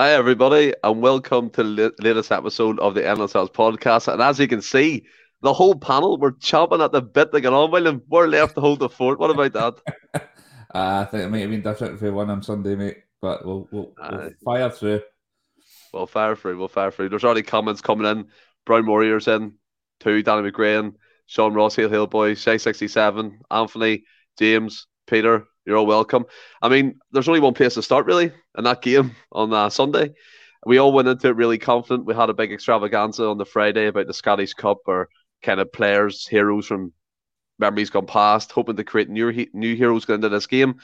Hi, everybody, and welcome to the latest episode of the NSL's podcast. And as you can see, the whole panel were chomping at the bit to get on, William. We're left to hold the fort. What about that? uh, I think it might have been different if we won on Sunday, mate, but we'll, we'll, we'll fire through. We'll fire through. We'll fire through. There's already comments coming in. Brown Warriors in, two, Danny McGrain, Sean Ross, Hill Hill Boy, Shay 67, Anthony, James, Peter, you're all welcome. I mean, there's only one place to start really in that game on uh, Sunday. We all went into it really confident. We had a big extravaganza on the Friday about the Scottish Cup or kind of players, heroes from memories gone past, hoping to create new new heroes going into this game.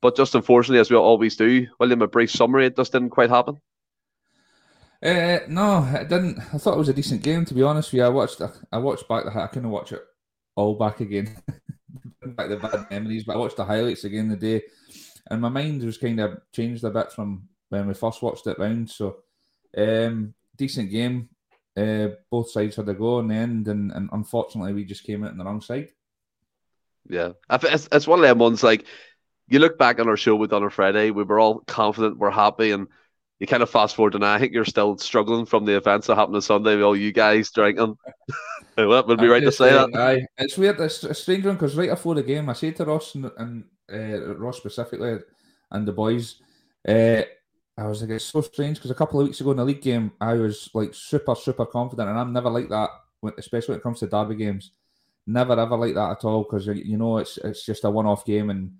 But just unfortunately, as we always do, William, a brief summary, it just didn't quite happen. Uh, no, it didn't. I thought it was a decent game, to be honest with you. I watched, I watched back the. I couldn't watch it all back again. back the bad memories, but I watched the highlights again the day, and my mind was kind of changed a bit from when we first watched it round. So, um, decent game. Uh, both sides had a go in the end, and, and unfortunately, we just came out on the wrong side. Yeah, it's, it's one of them ones like you look back on our show we done on Friday, we were all confident, we're happy, and you kind of fast forward, and I think you're still struggling from the events that happened on Sunday with all you guys drinking. that would be right to say that. Aye. It's weird. It's a strange one because right before the game, I said to Ross and, and uh, Ross specifically and the boys, uh, I was like, it's so strange because a couple of weeks ago in the league game, I was like super, super confident, and I'm never like that, especially when it comes to derby games. Never ever like that at all because you know it's it's just a one-off game and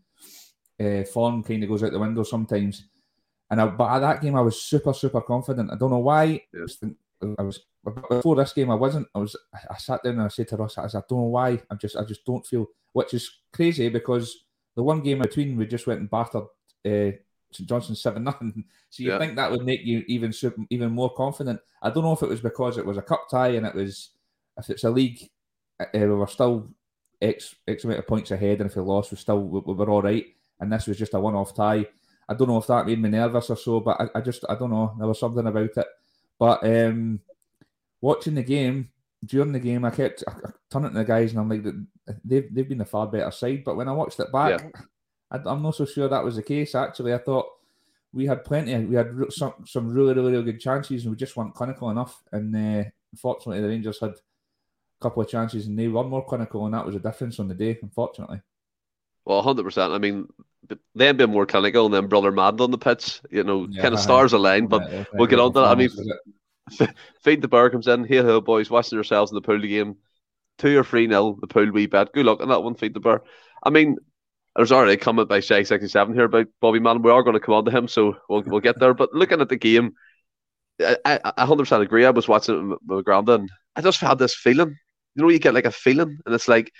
uh, form kind of goes out the window sometimes. And I, but at that game, I was super, super confident. I don't know why. I was before this game, I wasn't. I was. I sat down and I said to Ross, I, said, I don't know why. I'm just. I just don't feel. Which is crazy because the one game between we just went and battered uh, St Johnstone seven nothing. So you yeah. think that would make you even even more confident? I don't know if it was because it was a cup tie and it was if it's a league, uh, we were still x x amount of points ahead, and if we lost, we still we, we were all right. And this was just a one off tie. I don't know if that made me nervous or so, but I, I just I don't know. There was something about it. But um, watching the game during the game, I kept I, I turning to the guys and I'm like, they've they've been the far better side. But when I watched it back, yeah. I, am not so sure that was the case. Actually, I thought we had plenty. We had some some really really really good chances, and we just weren't clinical enough. And uh, unfortunately, the Rangers had a couple of chances, and they were more clinical, and that was a difference on the day. Unfortunately. Well, hundred percent. I mean, they've been more clinical, and then Bobby Madden on the pitch. You know, yeah, kind of stars align. But yeah, we'll get on to that. I mean, Feed the Bear comes in. Hey, ho, boys, watching yourselves in the pool game. Two or three nil, the pool wee bet. Good luck on that one, Feed the Bear. I mean, there's already a comment by Shay sixty seven here about Bobby Madden. We are going to come on to him, so we'll we'll get there. But looking at the game, I hundred percent agree. I was watching it with and I just had this feeling. You know, you get like a feeling, and it's like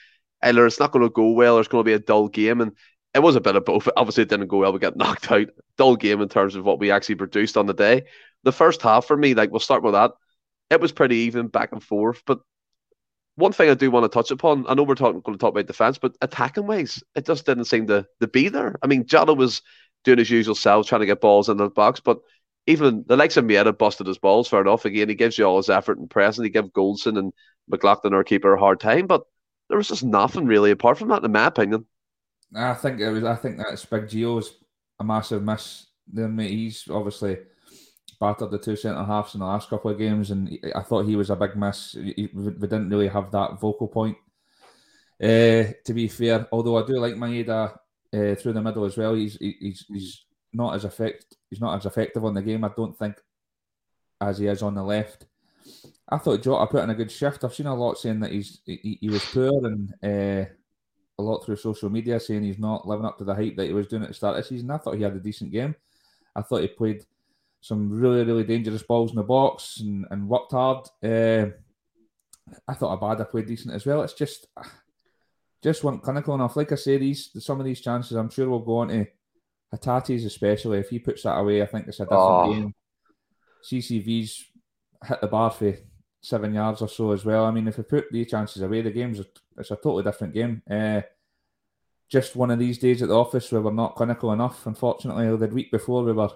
either it's not going to go well, or it's going to be a dull game, and it was a bit of both. Obviously, it didn't go well. We got knocked out. Dull game in terms of what we actually produced on the day. The first half for me, like we'll start with that. It was pretty even back and forth. But one thing I do want to touch upon, I know we're talking going to talk about defense, but attacking ways, it just didn't seem to, to be there. I mean, Jota was doing his usual self, trying to get balls in the box, but even the likes of Maeda busted his balls fair enough. Again, he gives you all his effort and pressing. He gave Goldson and McLaughlin, our keeper, a hard time, but there was just nothing really apart from that, in my opinion. I think it was. I think that's Big Gio's a massive miss. Then he's obviously battered the two centre halves in the last couple of games, and I thought he was a big miss. we didn't really have that vocal point. Uh, to be fair, although I do like Maeda uh, through the middle as well, he's he's he's not as effect he's not as effective on the game. I don't think as he is on the left. I thought Jota put in a good shift. I've seen a lot saying that he's he, he was poor and uh, a lot through social media saying he's not living up to the hype that he was doing at the start of the season. I thought he had a decent game. I thought he played some really, really dangerous balls in the box and, and worked hard. Uh, I thought Abada played decent as well. It's just just weren't clinical enough. Like I say, these some of these chances, I'm sure we'll go on to Hatate's especially. If he puts that away, I think it's a different oh. game. CCV's hit the bar for seven yards or so as well. I mean, if we put the chances away, the game's a, it's a totally different game. Uh, just one of these days at the office where we're not clinical enough. Unfortunately, the week before we were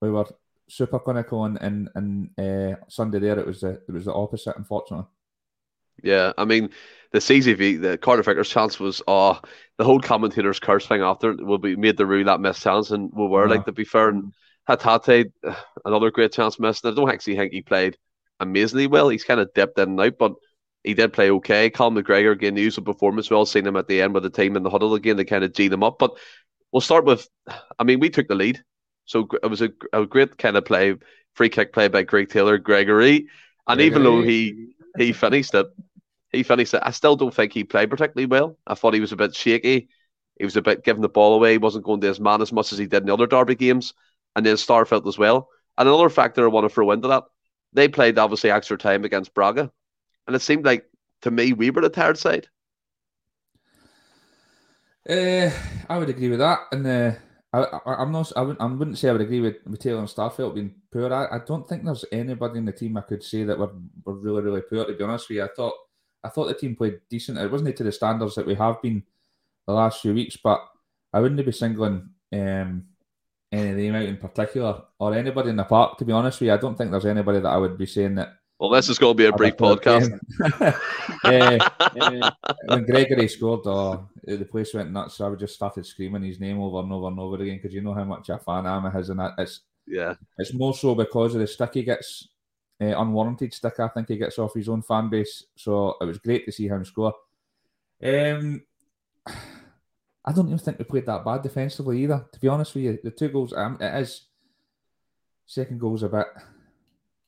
we were super clinical, and and, and uh, Sunday there it was the it was the opposite. Unfortunately. Yeah, I mean the CCV, the Carter Vickers chance was uh the whole commentators curse thing after will be made the rule that missed chance and we were yeah. like to be fair and Hatate, another great chance missed. I don't actually think he played amazingly well. He's kind of dipped in and out, but he did play okay. Cal McGregor again used a performance well. Seen him at the end with the team in the huddle again. They kind of G'd him up. But we'll start with, I mean, we took the lead, so it was a, a great kind of play, free kick play by Greg Taylor, Gregory, and Gregory. even though he he finished it, he finished it. I still don't think he played particularly well. I thought he was a bit shaky. He was a bit giving the ball away. He wasn't going to his man as much as he did in the other Derby games, and then Starfelt as well. And another factor I want to throw into that, they played obviously extra time against Braga, and it seemed like to me we were the tired side. Uh, I would agree with that, and uh, I, am not. I wouldn't, I wouldn't say I would agree with, Taylor and Starfelt being poor. I, I don't think there's anybody in the team I could say that were, were really, really poor. To be honest with you, I thought I thought the team played decent. It wasn't to the standards that we have been the last few weeks, but I wouldn't be singling um, any of them out in particular or anybody in the park. To be honest with you, I don't think there's anybody that I would be saying that. Well, this is going to be a brief podcast. uh, uh, when Gregory scored, oh, the place went nuts. So I would just started screaming his name over and over and over again because you know how much a fan I am of his, and it's yeah, it's more so because of the stick he gets, uh, unwarranted stick. I think he gets off his own fan base. So it was great to see him score. Um, I don't even think we played that bad defensively either. To be honest with you, the two goals, um, it is second goal's a bit.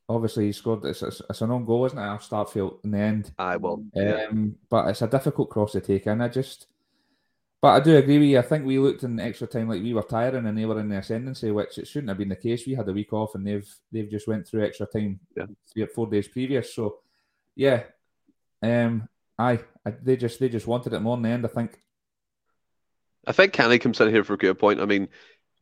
Obviously, he scored. It's, it's, it's an own goal, isn't it? Off Starfelt in the end. I will. Um, yeah. But it's a difficult cross to take in. I just, but I do agree with you. I think we looked in extra time like we were tiring and they were in the ascendancy, which it shouldn't have been the case. We had a week off and they've they've just went through extra time yeah. three or four days previous. So, yeah, um, I, I they just they just wanted it more in the end. I think. I think Kenny comes in here for a good point. I mean,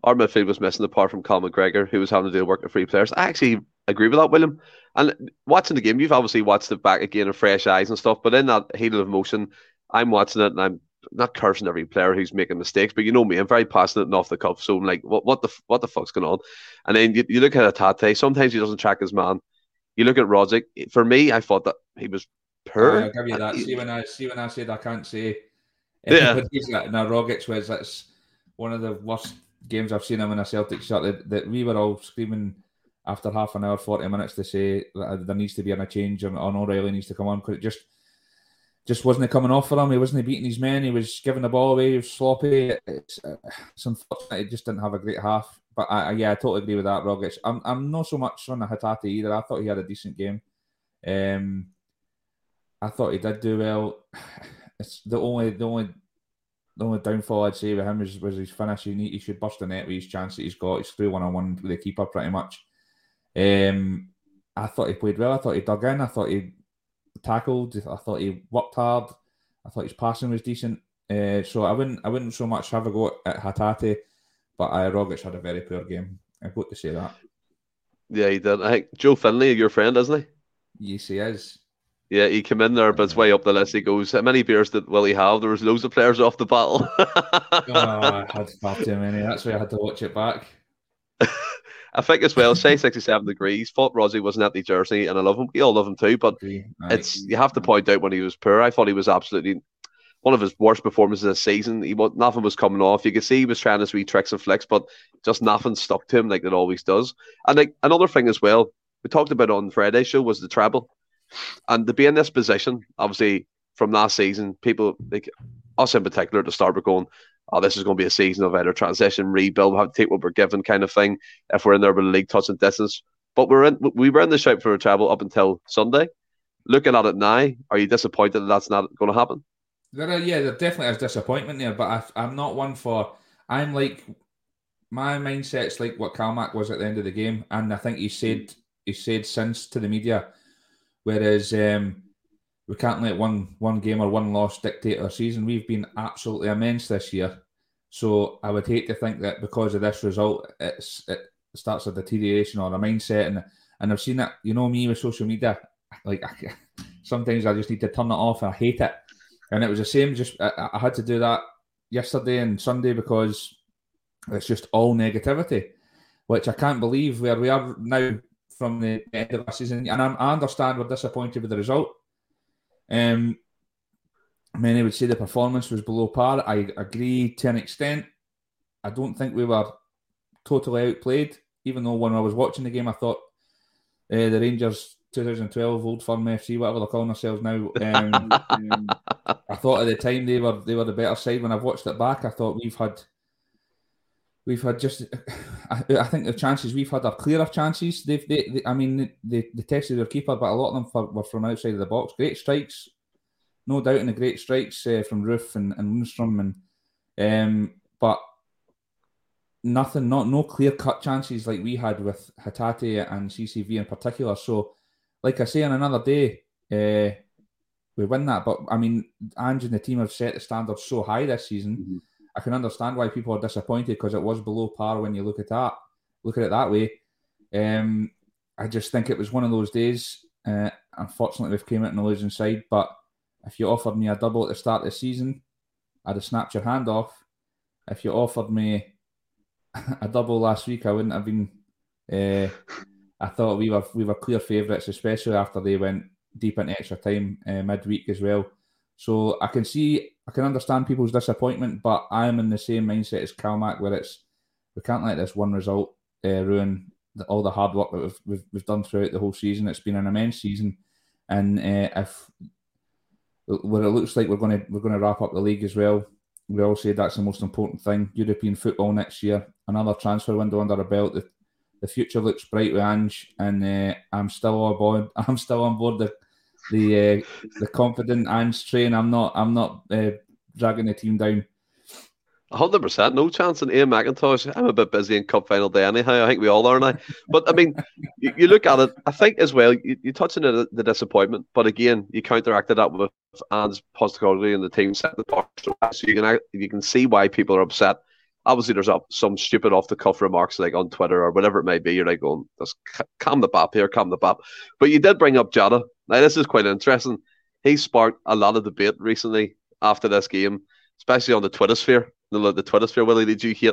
our midfield was missing apart from Cal McGregor, who was having to do work with three players. I actually agree with that, William. And watching the game, you've obviously watched it back again of fresh eyes and stuff. But in that heat of emotion, I'm watching it and I'm not cursing every player who's making mistakes, but you know me, I'm very passionate and off the cuff. So I'm like, what, what the what the fuck's going on? And then you, you look at Hatate. Sometimes he doesn't track his man. You look at Rogic. For me, I thought that he was poor. I'll give you that. Uh, see when I see when I said I can't say. Yeah. Now Rogic was that's one of the worst games I've seen him in a Celtic shirt. That, that we were all screaming after half an hour, forty minutes to say that there needs to be a change and on O'Riley needs to come on because it just just wasn't coming off for him. He wasn't beating his men. He was giving the ball away. He was sloppy. It's, uh, it's unfortunate. He just didn't have a great half. But I, yeah, I totally agree with that, Rogic. I'm, I'm not so much on the Hatate either. I thought he had a decent game. Um, I thought he did do well. It's the only the only the only downfall I'd say with him is was his finish. He, he should bust the net with his chance that he's got. He's through one on one with the keeper pretty much. Um, I thought he played well. I thought he dug in. I thought he tackled. I thought he worked hard. I thought his passing was decent. Uh, so I wouldn't I wouldn't so much have a go at Hatate, but uh, Rogic had a very poor game. I've got to say that. Yeah, he did. I think Joe Finley, your friend, isn't he? Yes, he is. Yeah, he came in there, but it's way up the list. He goes, How many beers did will he have? There was loads of players off the battle. oh, I had far too many. That's why I had to watch it back. I think as well, Shay 67 degrees. Thought Rosie wasn't at the jersey, and I love him. We all love him too, but it's you have to point out when he was poor. I thought he was absolutely one of his worst performances this season. He nothing was coming off. You could see he was trying to sweet tricks and flicks, but just nothing stuck to him like it always does. And like another thing as well, we talked about on Friday show was the treble, and to be in this position, obviously from last season, people like us in particular at the start were going, oh, this is going to be a season of either transition, rebuild, we have to take what we're given kind of thing if we're in there with a league touching distance. But we're in, we were in the shape for a treble up until Sunday. Looking at it now, are you disappointed that that's not going to happen? There are, yeah, there definitely is disappointment there, but I, am not one for. I'm like my mindset's like what Calmac was at the end of the game, and I think he said he said since to the media, whereas um, we can't let one one game or one loss dictate our season. We've been absolutely immense this year, so I would hate to think that because of this result, it's it starts a deterioration or a mindset. And and I've seen that. You know me with social media. Like I, sometimes I just need to turn it off. I hate it. And it was the same. Just I, I had to do that yesterday and Sunday because it's just all negativity, which I can't believe where we are now from the end of the season. And I'm, I understand we're disappointed with the result um, many would say the performance was below par. I agree to an extent. I don't think we were totally outplayed. even though when I was watching the game, I thought uh, the Rangers 2012 Old Firm FC, whatever they're calling themselves now. Um, um, I thought at the time they were they were the better side. When I've watched it back, I thought we've had we've had just I, I think the chances we've had are clearer chances. They've they, they I mean they, they tested their keeper, but a lot of them for, were from outside of the box. Great strikes, no doubt in the great strikes uh, from Roofe and, and Lundstrom and um, but nothing, not no clear cut chances like we had with Hatate and CCV in particular. So, like I say, on another day, uh, we win that. But I mean, Ange and the team have set the standard so high this season. Mm-hmm. I can understand why people are disappointed because it was below par when you look at that, look at it that way. Um, I just think it was one of those days. Uh, unfortunately, we've came out on the losing side. But if you offered me a double at the start of the season, I'd have snapped your hand off. If you offered me a double last week, I wouldn't have been. Uh, I thought we were we were clear favourites, especially after they went deep into extra time uh, midweek as well. So I can see, I can understand people's disappointment, but I am in the same mindset as Calmac, where it's we can't let this one result uh, ruin the, all the hard work that we've, we've, we've done throughout the whole season. It's been an immense season, and uh, if where it looks like we're going to we're going to wrap up the league as well. We all say that's the most important thing. European football next year, another transfer window under our belt. The, the future looks bright with Ange, and uh, I'm still on board. I'm still on board the the uh, the confident Ange train. I'm not. I'm not uh, dragging the team down hundred percent, no chance in Ian McIntosh. I'm a bit busy in Cup final day anyhow. I think we all are now. But I mean, you, you look at it. I think as well. You, you touch on the, the, disappointment, but again, you counteracted that with Ange's positivity and the team set the bar. So you can you can see why people are upset. Obviously, there's some stupid off the cuff remarks like on Twitter or whatever it may be. You're like going, just calm the bap here, calm the bap. But you did bring up Jota. Now this is quite interesting. He sparked a lot of debate recently after this game, especially on the Twitter sphere the, the Twitter sphere, Willie, did you hear?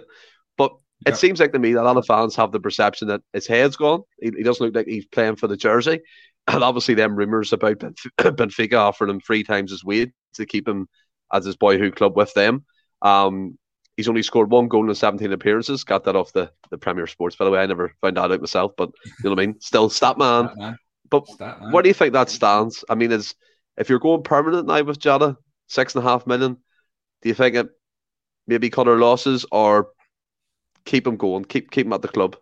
But yeah. it seems like to me that a lot of fans have the perception that his head's gone. He, he doesn't look like he's playing for the jersey. And obviously, them rumours about Benfica offering him three times his wage to keep him as his boyhood club with them. Um, he's only scored one goal in 17 appearances. Got that off the, the Premier Sports, by the way. I never found that out myself, but you know what I mean? Still, stat man. Stat man. But stat man. where do you think that stands? I mean, is if you're going permanent now with Jota, six and a half million, do you think it maybe cut our losses or keep him going, keep keep him at the club?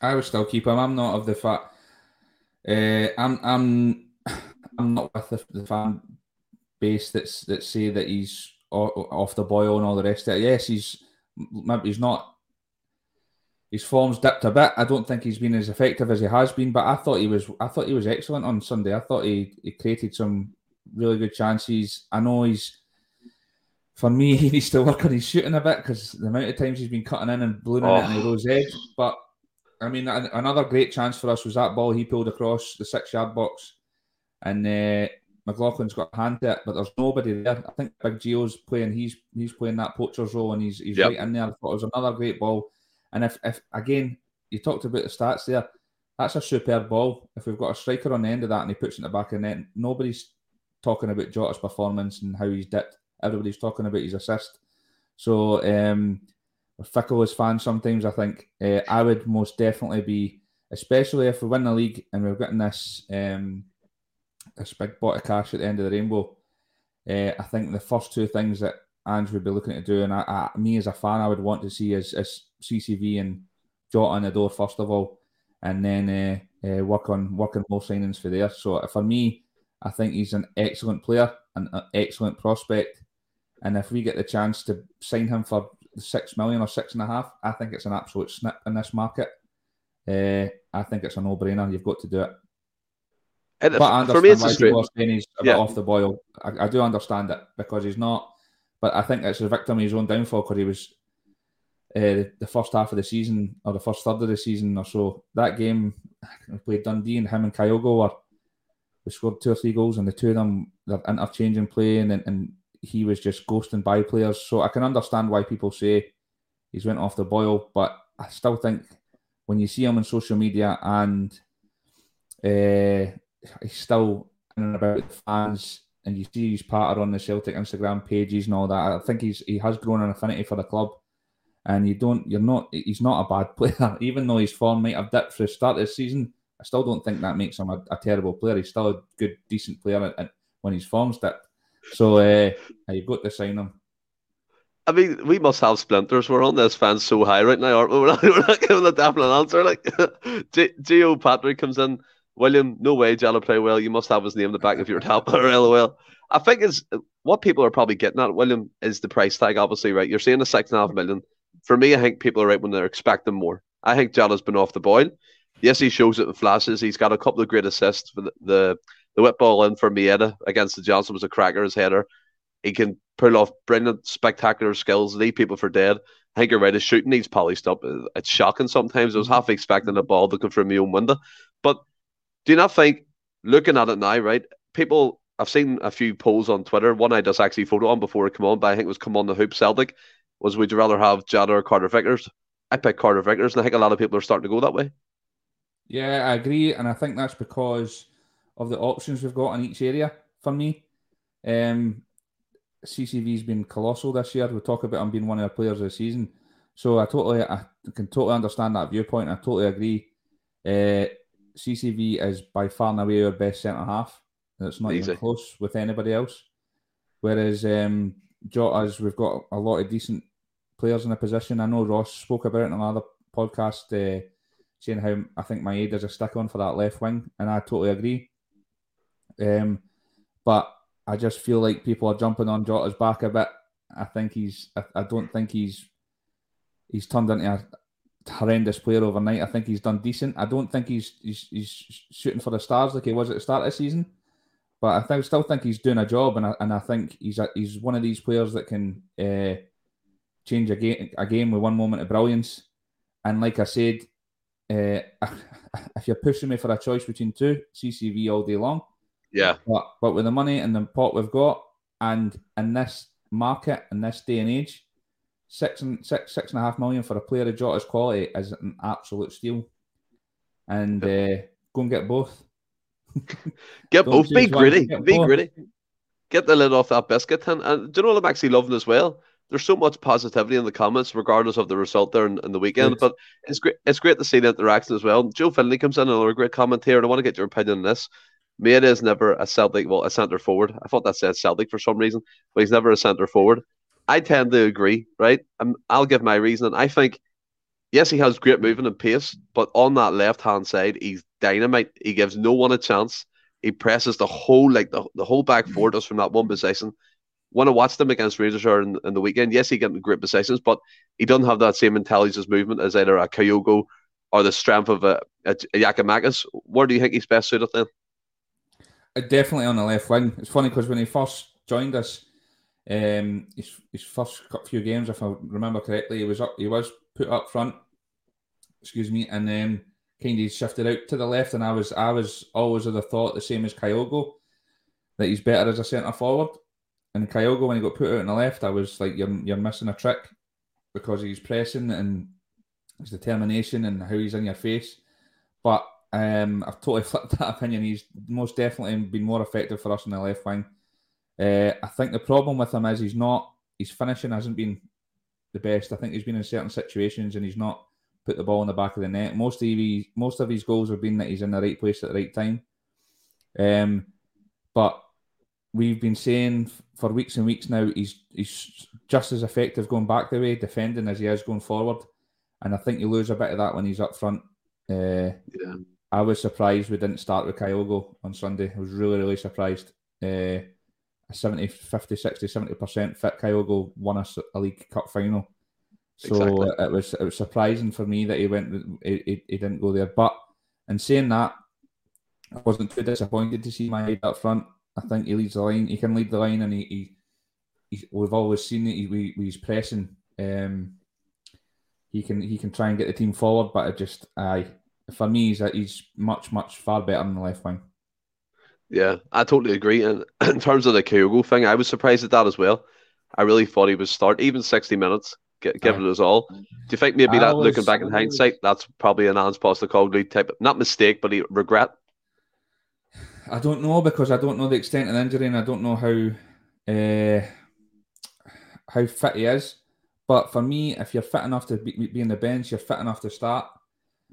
I would still keep him. I'm not of the fact. Uh, I'm I'm I'm not with the, the fan base that's that say that he's off the boil and all the rest of it. Yes, he's maybe he's not. His form's dipped a bit. I don't think he's been as effective as he has been, but I thought he was. I thought he was excellent on Sunday. I thought he, he created some really good chances. I know he's for me, he needs to work on his shooting a bit because the amount of times he's been cutting in and ballooning oh. it in the rose edge. But I mean, another great chance for us was that ball he pulled across the six yard box, and uh, McLaughlin's got a hand to it, but there's nobody there. I think Big Gio's playing. He's he's playing that poacher's role, and he's he's yep. right in there. I thought it was another great ball. And if if again, you talked about the stats there. That's a superb ball. If we've got a striker on the end of that and he puts it in the back of the net, nobody's talking about Jota's performance and how he's dipped everybody's talking about his assist. So um, fickle as fans sometimes. I think uh, I would most definitely be, especially if we win the league and we're getting this um, this big pot of cash at the end of the rainbow. Uh, I think the first two things that Ange would be looking to do, and I, I, me as a fan, I would want to see is, is CCV and Jota on the door first of all, and then uh, uh, work on working more signings for there. So for me, I think he's an excellent player, an excellent prospect. And if we get the chance to sign him for six million or six and a half, I think it's an absolute snip in this market. I think it's a no-brainer. You've got to do it. And but I for me, it's why people are saying he's a yeah. bit off the boil. I, I, do understand it because he's not. But I think it's a victim of his own downfall because he was uh, the first half of the season or the first third of the season or so. That game, we played Dundee and him and Kyogo were we scored two or three goals and the two of them they're interchanging play and, and he was just ghosting by players. So I can understand why people say he's went off the boil, but I still think when you see him on social media and uh, he's still in and about the fans, and you see his partner on the Celtic Instagram pages and all that, I think he's he has grown an affinity for the club. and you don't, you're not, he's not a bad player, even though his form might have dipped for the start of the season. I still don't think that makes him a, a terrible player. He's still a good, decent player at, at, when his form's dipped. So uh, you've got to sign him. I mean, we must have splinters. We're on this fan so high right now, aren't we? We're not, we're not giving a definite answer. Like, Gio Patrick comes in. William, no way, Jell play well. You must have his name in the back of your or LOL. I think it's what people are probably getting at, William, is the price tag, obviously, right? You're saying a six and a half million. For me, I think people are right when they're expecting more. I think Jell has been off the boil. Yes, he shows it in flashes. He's got a couple of great assists for the, the, the whip ball in for Maeda against the Johnstone was a cracker, his header. He can pull off brilliant, spectacular skills, leave people for dead. I think you're right. His shooting needs polished up. It's shocking sometimes. I was half expecting a ball looking from my own window. But do you not think, looking at it now, right? People, I've seen a few polls on Twitter. One I just actually photo on before it came on, but I think it was come on the hoop Celtic. Was would you rather have Jota or Carter Vickers? I pick Carter Vickers, and I think a lot of people are starting to go that way. Yeah, I agree, and I think that's because of the options we've got in each area. For me, um, CCV's been colossal this year. We talk about him being one of the players of the season, so I totally, I can totally understand that viewpoint. I totally agree. Uh, CCV is by far and away our best centre half. It's not Easy. even close with anybody else. Whereas um, Jota's, we've got a lot of decent players in the position. I know Ross spoke about it in another podcast, uh, saying how I think my Maeda's a stick on for that left wing, and I totally agree. Um, but I just feel like people are jumping on Jota's back a bit. I think he's. I, I don't think he's. He's turned into a horrendous player overnight. I think he's done decent. I don't think he's he's, he's shooting for the stars like he was at the start of the season, but I think, still think he's doing a job, and I, and I think he's a, he's one of these players that can uh, change a game a game with one moment of brilliance. And like I said, uh, if you're pushing me for a choice between two, CCV all day long. Yeah. But but with the money and the pot we've got, and in this market in this day and age, six and six six and a half million for a player of Jota's quality is an absolute steal. And uh, go and get both. get both. Be gritty. Be both. gritty. Get the lid off that biscuit. And, and do you know what I'm actually loving as well? There's so much positivity in the comments, regardless of the result there in, in the weekend. But it's great. It's great to see the interaction as well. Joe Finley comes in, another great comment here, and I want to get your opinion on this. Maeda is never a Celtic, well, a centre forward. I thought that said Celtic for some reason, but he's never a centre forward. I tend to agree, right? Um, I'll give my reason. I think, yes, he has great movement and pace, but on that left hand side, he's dynamite. He gives no one a chance. He presses the whole like the, the whole back four does from that one possession. When I watched him against Rangers in, in the weekend, yes, he gets great positions, but he doesn't have that same intelligence movement as either a Kyogo or the strength of a, a, a Giakoumakis. Where do you think he's best suited then? Uh, definitely on the left wing. It's funny because when he first joined us, um, his, his first few games, if I remember correctly, he was up. He was put up front. Excuse me, and then kind of shifted out to the left. And I was I was always of the thought the same as Kyogo that he's better as a centre forward. And Kyogo, when he got put out on the left, I was like, you're you're missing a trick because he's pressing and his determination and how he's in your face. But um, I've totally flipped that opinion. He's most definitely been more effective for us in the left wing. Uh, I think the problem with him is he's not his finishing hasn't been the best. I think he's been in certain situations and he's not put the ball in the back of the net. Most of his most of his goals have been that he's in the right place at the right time. Um, but we've been saying for weeks and weeks now he's he's just as effective going back the way defending as he is going forward, and I think you lose a bit of that when he's up front. Uh, yeah. I was surprised we didn't start with Kyogo on Sunday. I was really, really surprised. Uh, 70, 50, 60, 70% fit Kyogo won us a League Cup final. So exactly. it was it was surprising for me that he went he, he, he, didn't go there. But in saying that, I wasn't too disappointed to see Maeda up front. I think he leads the line. He can lead the line, and he, he, he we've always seen it. He, he, he's pressing. Um, he can he can try and get the team forward, but it just aye for me, he's, he's much, much far better on the left wing. Yeah, I totally agree. And in terms of the Kyogo thing, I was surprised at that as well. I really thought he would start even 60 minutes, give it us all. Do you think maybe that, was, looking back in hindsight, that's probably an Ange Postecoglou type, not mistake, but he regret? I don't know because I don't know the extent of the injury and I don't know how uh, how fit he is. But for me, if you're fit enough to be, be in the bench, you're fit enough to start.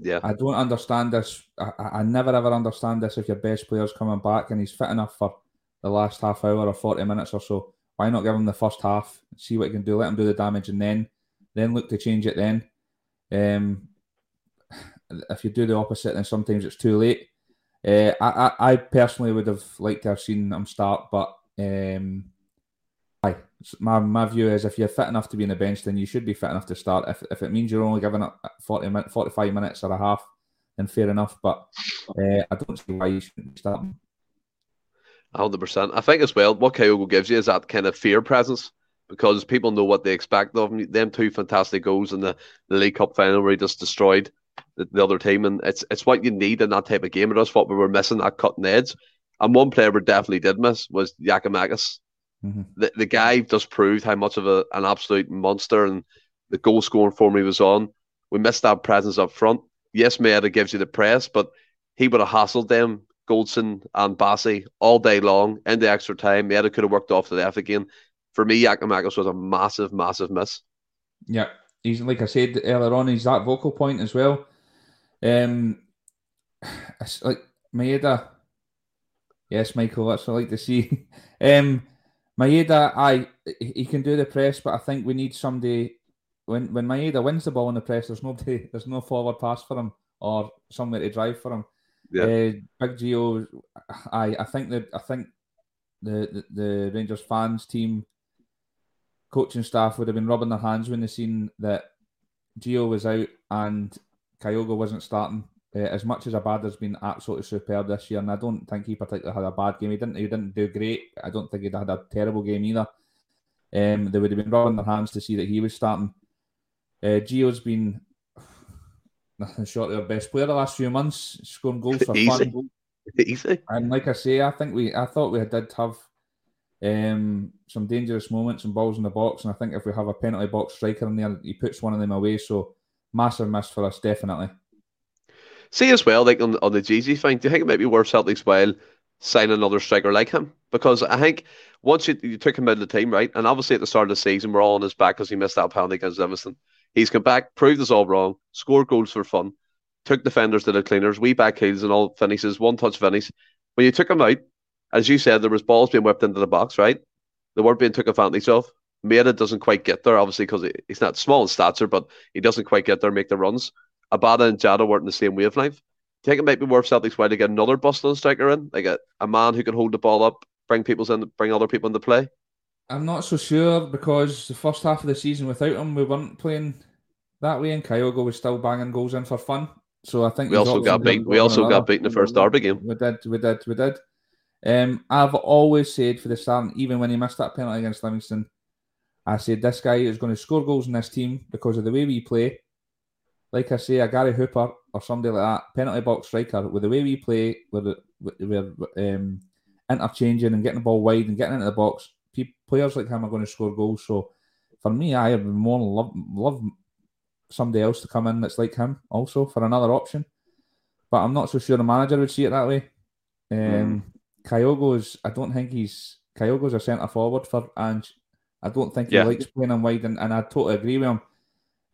Yeah. I don't understand this. I, I never ever understand this if your best player's coming back and he's fit enough for the last half hour or 40 minutes or so. Why not give him the first half, see what he can do, let him do the damage, and then then look to change it then. Um, if you do the opposite, then sometimes it's too late. Uh, I, I, I personally would have liked to have seen him start, but um, I, my, my view is if you're fit enough to be in the bench, then you should be fit enough to start. If, if it means you're only giving up 40 minutes, 45 minutes or a half, then fair enough. But uh, I don't see why you shouldn't be starting. 100%. I think as well, what Kyogo gives you is that kind of fear presence because people know what they expect of him. Them two fantastic goals in the, the League Cup final where he just destroyed the, the, other team, and it's it's what you need in that type of game. It was what we were missing that cutting edge. And one player we definitely did miss was Giakoumakis. Mm-hmm. The the guy just proved how much of a, an absolute monster and the goal scoring form he was on. We missed that presence up front. Yes, Maeda gives you the press, but he would have hassled them, Goldson and Bassey, all day long in the extra time. Maeda could have worked off the left again. For me, Giakoumakis was a massive, massive miss. Yeah, he's like I said earlier on, he's that vocal point as well. Um, it's like Maeda. Yes, Michael, that's what I like to see. um, Maeda, I he can do the press, but I think we need somebody when when Maeda wins the ball in the press. There's nobody, there's no forward pass for him or somewhere to drive for him. Yeah. Uh, Big Gio, I I think that I think the, the the Rangers fans team, coaching staff would have been rubbing their hands when they seen that Gio was out and Kyogo wasn't starting. Uh, as much as Abad has been absolutely superb this year, and I don't think he particularly had a bad game. He didn't. He didn't do great. I don't think he had a terrible game either. Um, they would have been rubbing their hands to see that he was starting. Uh, Gio's been nothing short of our best player the last few months, scoring goals for Easy. fun. Easy. And like I say, I think we, I thought we did have um, some dangerous moments and balls in the box, and I think if we have a penalty box striker in there, he puts one of them away. So massive miss for us, definitely. See as well, like on, on the GG thing, do you think it might be worth Celtic's while sign another striker like him? Because I think once you, you took him out of the team, right, and obviously at the start of the season, we're all on his back because he missed that penalty against Livingston. He's come back, proved us all wrong, scored goals for fun, took defenders to the cleaners, we back heels and all finishes, one touch finish. When you took him out, as you said, there was balls being whipped into the box, right? They weren't being took advantage of. Maeda doesn't quite get there, obviously, because he's not small in stature, but he doesn't quite get there, make the runs. Abada and Jota weren't in the same wavelength. Do you think it might be worth Celtic's while to get another bustling striker in, like a, a man who can hold the ball up, bring people's in, bring other people into play? I'm not so sure because the first half of the season without him, we weren't playing that way, and Kyogo was still banging goals in for fun. So I think we also got beat. We also got beat in the first derby game. We did, we did, we did. Um, I've always said for the start, even when he missed that penalty against Livingston, I said this guy is going to score goals in this team because of the way we play. Like I say, a Gary Hooper or somebody like that, penalty box striker, with the way we play, with we're um, interchanging and getting the ball wide and getting into the box, players like him are going to score goals. So for me, I would more love love somebody else to come in that's like him also for another option. But I'm not so sure the manager would see it that way. Um, mm. Kyogo's, I don't think he's Kyogo's a centre forward for Ange. I don't think he yeah. likes playing him wide, and, and I totally agree with him.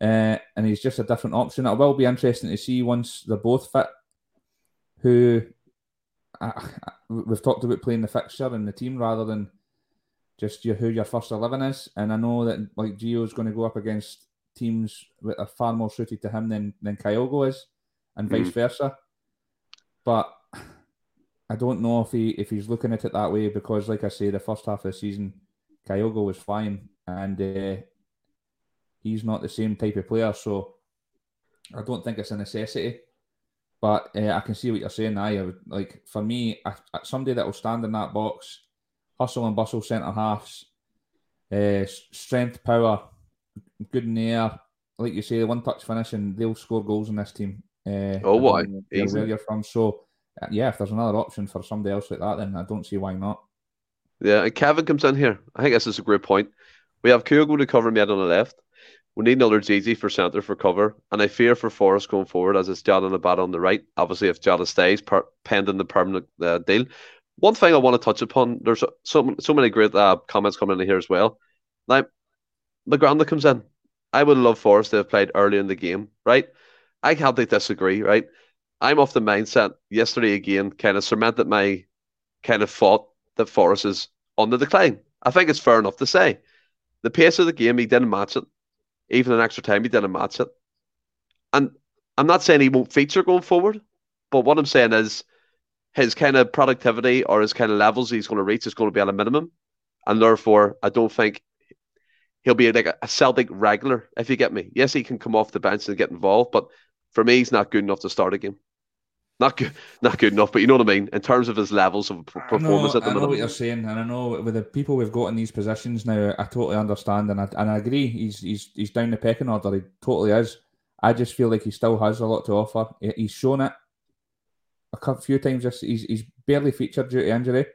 Uh, and he's just a different option. It will be interesting to see once they're both fit. Who uh, we've talked about playing the fixture and the team rather than just your, who your first eleven is. And I know that like Gio's going to go up against teams that are far more suited to him than than Kyogo is, and mm. vice versa. But I don't know if he if he's looking at it that way because, like I say, the first half of the season Kyogo was fine, and uh, he's not the same type of player. So I don't think it's a necessity. But uh, I can see what you're saying. I would, like for me, I, somebody that will stand in that box, hustle and bustle centre halves, uh, strength, power, good in the air. Like you say, the one touch finish, and they'll score goals in this team. Uh, oh, why? Where you're from. So, uh, yeah, if there's another option for somebody else like that, then I don't see why not. Yeah, and Kevin comes in here. I think this is a great point. We have Kyogo to cover mid on the left. We need another GG for centre for cover. And I fear for Forrest going forward as it's Jota and Abada on the right. Obviously, if Jota stays, per- pending the permanent uh, deal. One thing I want to touch upon, there's so, so many great uh, comments coming in here as well. Now, Legrand comes in. I would love Forrest to have played early in the game, right? I can't disagree, right? I'm off the mindset yesterday again, kind of cemented my kind of thought that Forrest is on the decline. I think it's fair enough to say. The pace of the game, he didn't match it. Even in extra time, he didn't match it. And I'm not saying he won't feature going forward, but what I'm saying is his kind of productivity or his kind of levels he's going to reach is going to be at a minimum. And therefore, I don't think he'll be like a Celtic regular, if you get me. Yes, he can come off the bench and get involved, but for me, he's not good enough to start a game. Not good, not good enough, but you know what I mean in terms of his levels of performance know, at the moment. I minute. know what you're saying, and I know with the people we've got in these positions now, I totally understand, and I, and I agree. He's he's he's down the pecking order. He totally is. I just feel like he still has a lot to offer. He's shown it a few times. This he's he's barely featured due to injury.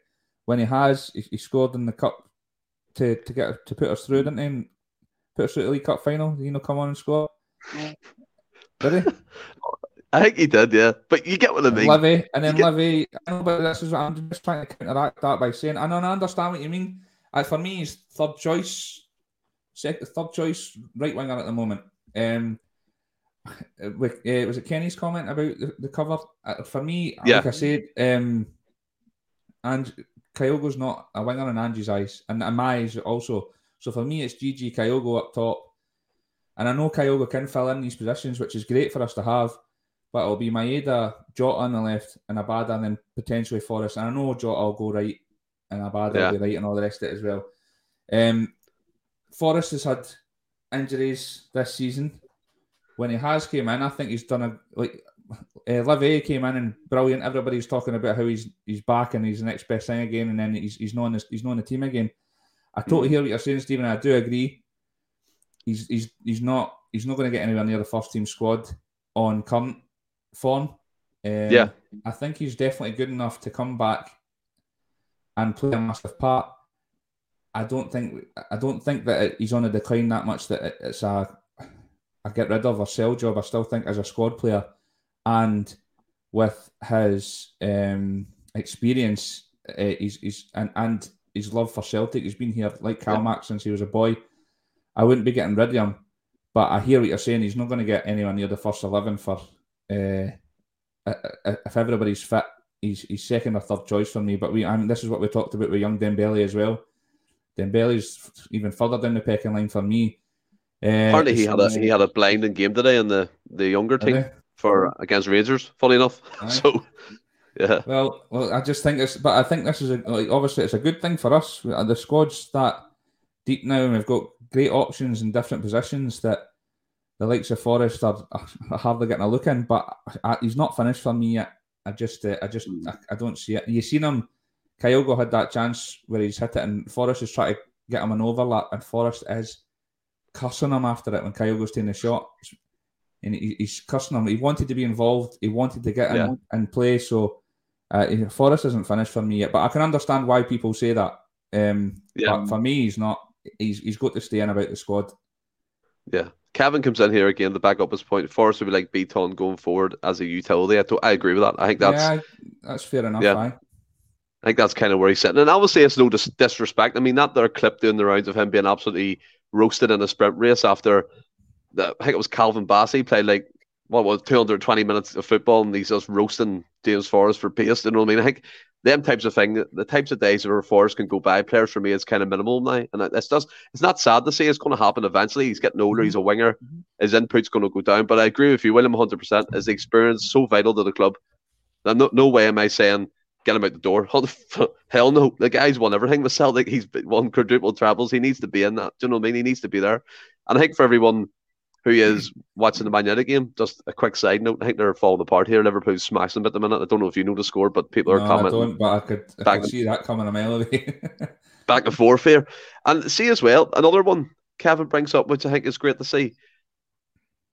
When he has, he, he scored in the cup to to get to put us through, didn't he? Put us through the League Cup final. You know, come on and score. Did he? I think he did, yeah. But you get what I mean. Levy, and then get... Levy. I know, but this is what I'm just trying to counteract that by saying, I know, I understand what you mean. Uh, for me, he's third choice, second, third choice right winger at the moment. Um, with, uh, was it Kenny's comment about the, the cover? Uh, for me, yeah. like I said, um, and Kyogo's not a winger in Ange's eyes, and in my eyes also. So for me, it's GG Kyogo up top. And I know Kyogo can fill in these positions, which is great for us to have. But it'll be Maeda, Jota on the left, and Abada, and then potentially Forrest. And I know Jota will go right, and Abada yeah. will be right, and all the rest of it as well. Um, Forrest has had injuries this season. When he has came in, I think he's done a like. Uh, Livy came in and brilliant. Everybody's talking about how he's he's back and he's the next best thing again, and then he's he's not on the, he's not on the team again. I totally mm. hear what you're saying, Stephen. I do agree. He's he's he's not he's not going to get anywhere near the first team squad on current form. Um, yeah, I think he's definitely good enough to come back and play a massive part. I don't think I don't think that he's on a decline that much that it's a a get rid of or sell job. I still think as a squad player and with his um, experience, uh, he's, he's and, and his love for Celtic. He's been here like Calmac yeah. since he was a boy. I wouldn't be getting rid of him, but I hear what you're saying. He's not going to get anywhere near the first eleven for uh, if everybody's fit, he's, he's second or third choice for me. But we, I mean, this is what we talked about with young Dembele as well. Dembele's even further down the pecking line for me. Uh, Apparently, he had a he had a blinding game today in the, the younger team for against Rangers. Funny enough, Aye. so yeah. Well, well, I just think it's, but I think this is a, like obviously it's a good thing for us. The squad's that deep now, and we've got great options in different positions that the likes of Forrest are, are hardly getting a look in, but I, he's not finished for me yet. I just, uh, I just, hmm. I, I, don't see it. You seen him? Kyogo had that chance where he's hit it, and Forrest is trying to get him an overlap, and Forrest is cussing him after it when Kyogo's taking the shot, and he, he's cussing him. He wanted to be involved. He wanted to get in yeah. and play. So uh, Forrest isn't finished for me yet, but I can understand why people say that. Um, yeah. But for me, he's not. He's he's got to stay in about the squad. Yeah, Kevin comes in here again to back up his point. Forrest would be like Bitton going forward as a utility. I, I agree with that. I think that's yeah, that's fair enough. Yeah. I think that's kind of where he's sitting. And obviously, it's no dis- disrespect. I mean, that their clip doing the rounds of him being absolutely roasted in a sprint race after the, I think it was Calvin Bassey played like what was 220 minutes of football and he's just roasting James Forrest for pace. You know what I mean? I think them types of thing, the types of days where Forrest can go by players for me is kind of minimal now, and it's just it's not sad to see it's going to happen eventually. He's getting older, he's a winger, mm-hmm. his input's going to go down. But I agree with you, William, 100. percent His experience so vital to the club. Now, no, no way am I saying get him out the door. Hell no, the guy's won everything with Celtic. He's won quadruple travels. He needs to be in that. Do you know what I mean? He needs to be there. And I think for everyone who is watching the Man United game. Just a quick side note: I think they're falling apart here. Liverpool's smashing them at the minute. I don't know if you know the score, but people are no, commenting. I don't, but I could, I back could see that coming a mile away. back and forth here, and see as well another one Kevin brings up, which I think is great to see.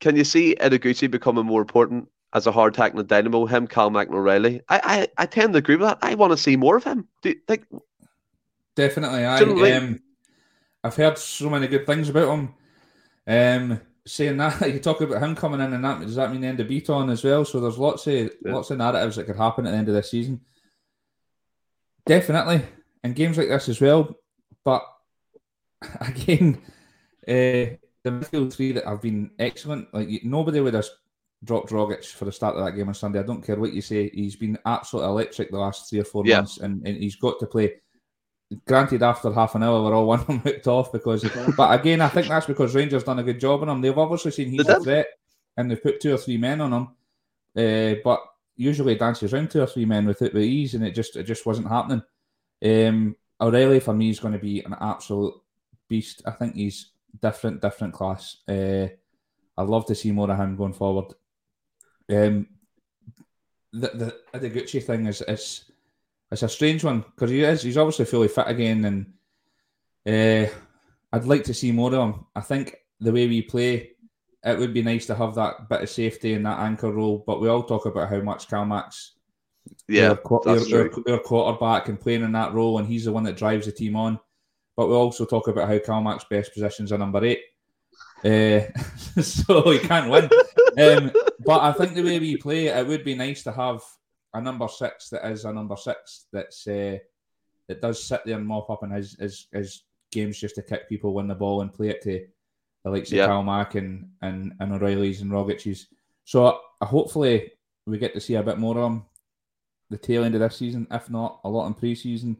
Can you see Ideguchi becoming more important as a hard tackling dynamo? Him, Cal O'Riley. I, I, I tend to agree with that. I want to see more of him. Do you think? Definitely, I. Um, I've heard so many good things about him. Um, saying that you talk about him coming in and that does that mean the end of Bitton as well? So there's lots of yeah. lots of narratives that could happen at the end of this season. Definitely, in games like this as well. But again, uh, the midfield three that have been excellent. Like nobody would have dropped Rogic for the start of that game on Sunday. I don't care what you say. He's been absolutely electric the last three or four yeah. months, and, and he's got to play. Granted, after half an hour, we're all one him hooked off because. but again, I think that's because Rangers done a good job on him. They've obviously seen he's a threat, and they've put two or three men on him. Uh, but usually dances around two or three men with it with ease, and it just it just wasn't happening. Um, O'Riley for me is going to be an absolute beast. I think he's different, different class. Uh, I'd love to see more of him going forward. Um, the the Gucci thing is it's it's a strange one because he is he's obviously fully fit again, and uh, I'd like to see more of him. I think the way we play, it would be nice to have that bit of safety in that anchor role. But we all talk about how much Calmax, yeah, their, their quarterback and playing in that role, and he's the one that drives the team on. But we also talk about how Calmax's best positions are number eight. Uh, so he can't win. um, but I think the way we play, it would be nice to have a number six that is a number six that's uh, that does sit there and mop up and his, his his games just to kick people, win the ball, and play it to the likes of Calmac and and and O'Riley's and Rogic's. So uh, hopefully we get to see a bit more of him the tail end of this season, if not a lot in pre-season.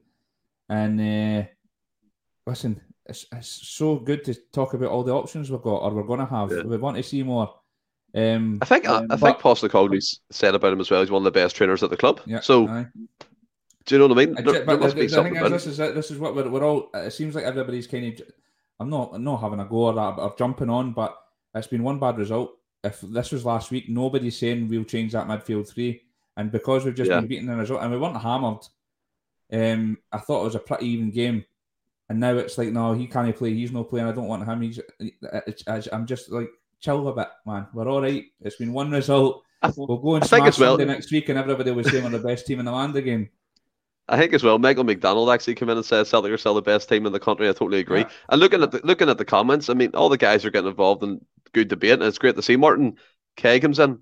And uh, listen, it's, it's so good to talk about all the options we've got or we're going to have. Yeah. We want to see more. Um, I think um, I, I think Postecoglou's said about him as well. He's one of the best trainers at the club. Yeah, so, aye. do you know what I mean? There, there must the, be the something. Is, this is it. This is what we're, we're all. It seems like everybody's kind of. I'm not I'm not having a go at or, or jumping on, but it's been one bad result. If this was last week, nobody's saying we'll change that midfield three, and because we've just yeah. been beaten in result and we weren't hammered, um, I thought it was a pretty even game. And now it's like, no, he can't play. He's no playing. I don't want him. He's. I'm just like, chill a bit, man. We're all right. It's been one result. We'll go and I smash well, Sunday next week, and everybody will say we're the best team in the land again. I think as well, Michael McDonald actually came in and said Celtic are still the best team in the country. I totally agree. Yeah. And looking at the looking at the comments, I mean, all the guys are getting involved in good debate, and it's great to see. Martin Kay comes in.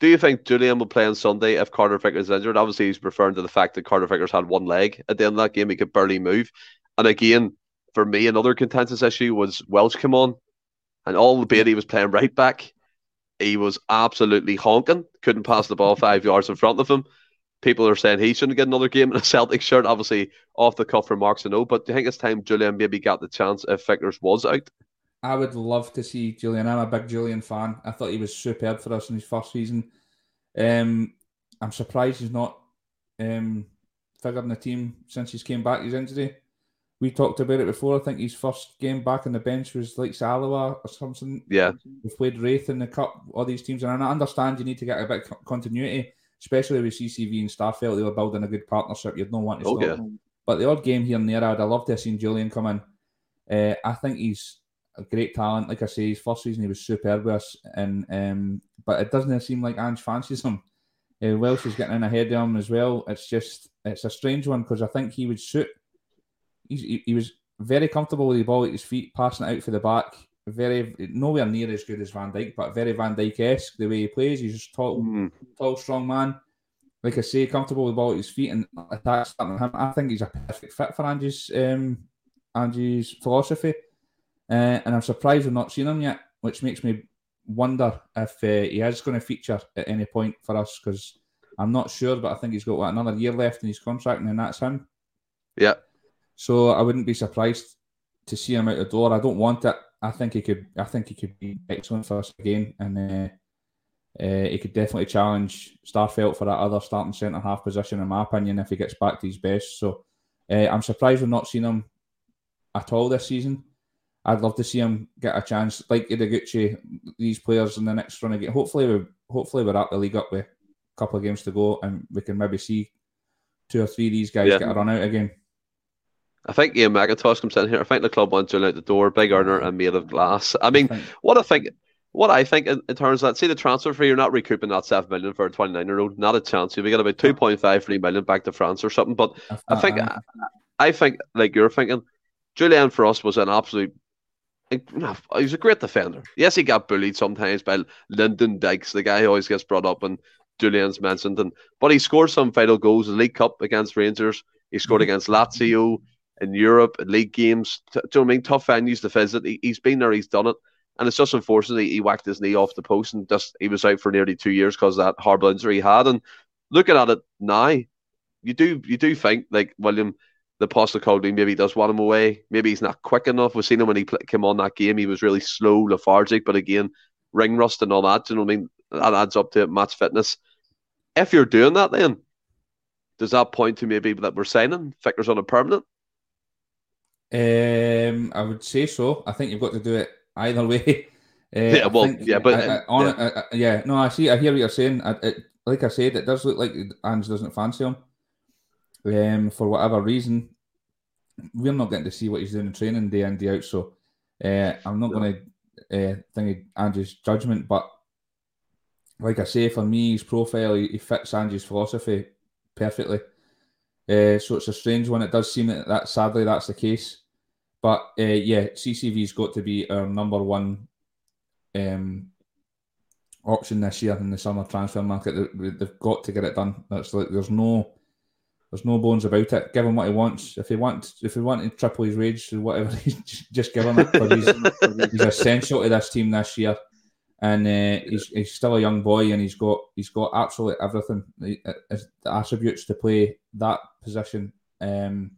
Do you think Jullien will play on Sunday if Carter Vickers is injured? Obviously, he's referring to the fact that Carter Vickers had one leg at the end of that game; he could barely move. And again, for me, another contentious issue was Welsh come on, and all the bait he was playing right back. He was absolutely honking, couldn't pass the ball five yards in front of him. People are saying he shouldn't get another game in a Celtic shirt. Obviously, off the cuff remarks, I know. But do you think it's time Jullien maybe got the chance if Vickers was out? I would love to see Jullien. I'm a big Jullien fan. I thought he was superb for us in his first season. Um, I'm surprised he's not um, figured in the team since he's came back his injury we talked about it before. I think his first game back on the bench was like Salawa or something. Yeah. We've played Raith in the Cup, all these teams. And I understand you need to get a bit of continuity, especially with CCV and Starfelt. They were building a good partnership. You'd not want to oh, stop yeah. But the odd game here and there, I'd have loved to have seen Jullien come in. Uh, I think he's a great talent. Like I say, his first season he was superb with us. And, um, but it doesn't seem like Ange fancies him. Uh, Welsh is getting in ahead of him as well. It's just, it's a strange one because I think he would suit – he, he was very comfortable with the ball at his feet, passing it out for the back. Very nowhere near as good as Van Dijk, but very Van Dijk esque the way he plays. He's just tall, mm. tall, strong man. Like I say, comfortable with the ball at his feet and attacks him. I think he's a perfect fit for Ange's um, Ange's philosophy. Uh, and I'm surprised we've not seen him yet, which makes me wonder if uh, he is going to feature at any point for us because I'm not sure, but I think he's got what, another year left in his contract, and then that's him. Yeah, so I wouldn't be surprised to see him out the door. I don't want it. I think he could. I think he could be excellent for us again, and uh, uh, he could definitely challenge Starfelt for that other starting centre half position, in my opinion, if he gets back to his best. So uh, I'm surprised we've not seen him at all this season. I'd love to see him get a chance, like Ideguchi, these players in the next run again. Hopefully, we hopefully we're at the league up with a couple of games to go, and we can maybe see two or three of these guys yeah. get a run out again. I think Ian McIntosh comes in here. I think the club wants to out the door, big earner and made of glass. I mean, what I think, what I think in, in terms of that, see the transfer fee, you're not recouping that seven million for a 29 year old. Not a chance. You'll get about 2.5, 3 million back to France or something. But I think, I, I think, like you're thinking, Jullien for us was an absolute. He was a great defender. Yes, he got bullied sometimes by Lyndon Dykes, the guy who always gets brought up and Jullien's mentioned. And but he scored some vital goals in the League Cup against Rangers. He scored mm-hmm. against Lazio in Europe, league games. do you know what I mean? Tough venues to visit. He, has been there, he's done it. And it's just unfortunately he whacked his knee off the post and just he was out for nearly two years because that horrible injury he had. And looking at it now, you do you do think like William the Postecoglou maybe does want him away. Maybe he's not quick enough. We've seen him when he came on that game. He was really slow, lethargic, but again, ring rust and all that. Do You know what I mean? That adds up to match fitness. If you're doing that, then does that point to maybe that we're signing Vickers on a permanent? Um, I would say so. I think you've got to do it either way. Uh, yeah, well, think, yeah, but I, I, on yeah. I, yeah. no, I see. I hear what you're saying. It, like I said, it does look like Ange doesn't fancy him. Um, for whatever reason, we're not getting to see what he's doing in training day in day out. So, uh, I'm not no. going to uh, think Ange's judgment, but like I say, for me, his profile he, he fits Ange's philosophy perfectly. Uh, so it's a strange one. It does seem that, that sadly that's the case. But uh, yeah, CCV's got to be our number one um, option this year in the summer transfer market. They've got to get it done. That's like there's no there's no bones about it. Give him what he wants. If he wants, if he wants to triple his wage or whatever, just give him it. He's, he's essential to this team this year, and uh, he's, he's still a young boy, and he's got he's got absolutely everything, the attributes to play that position. Um,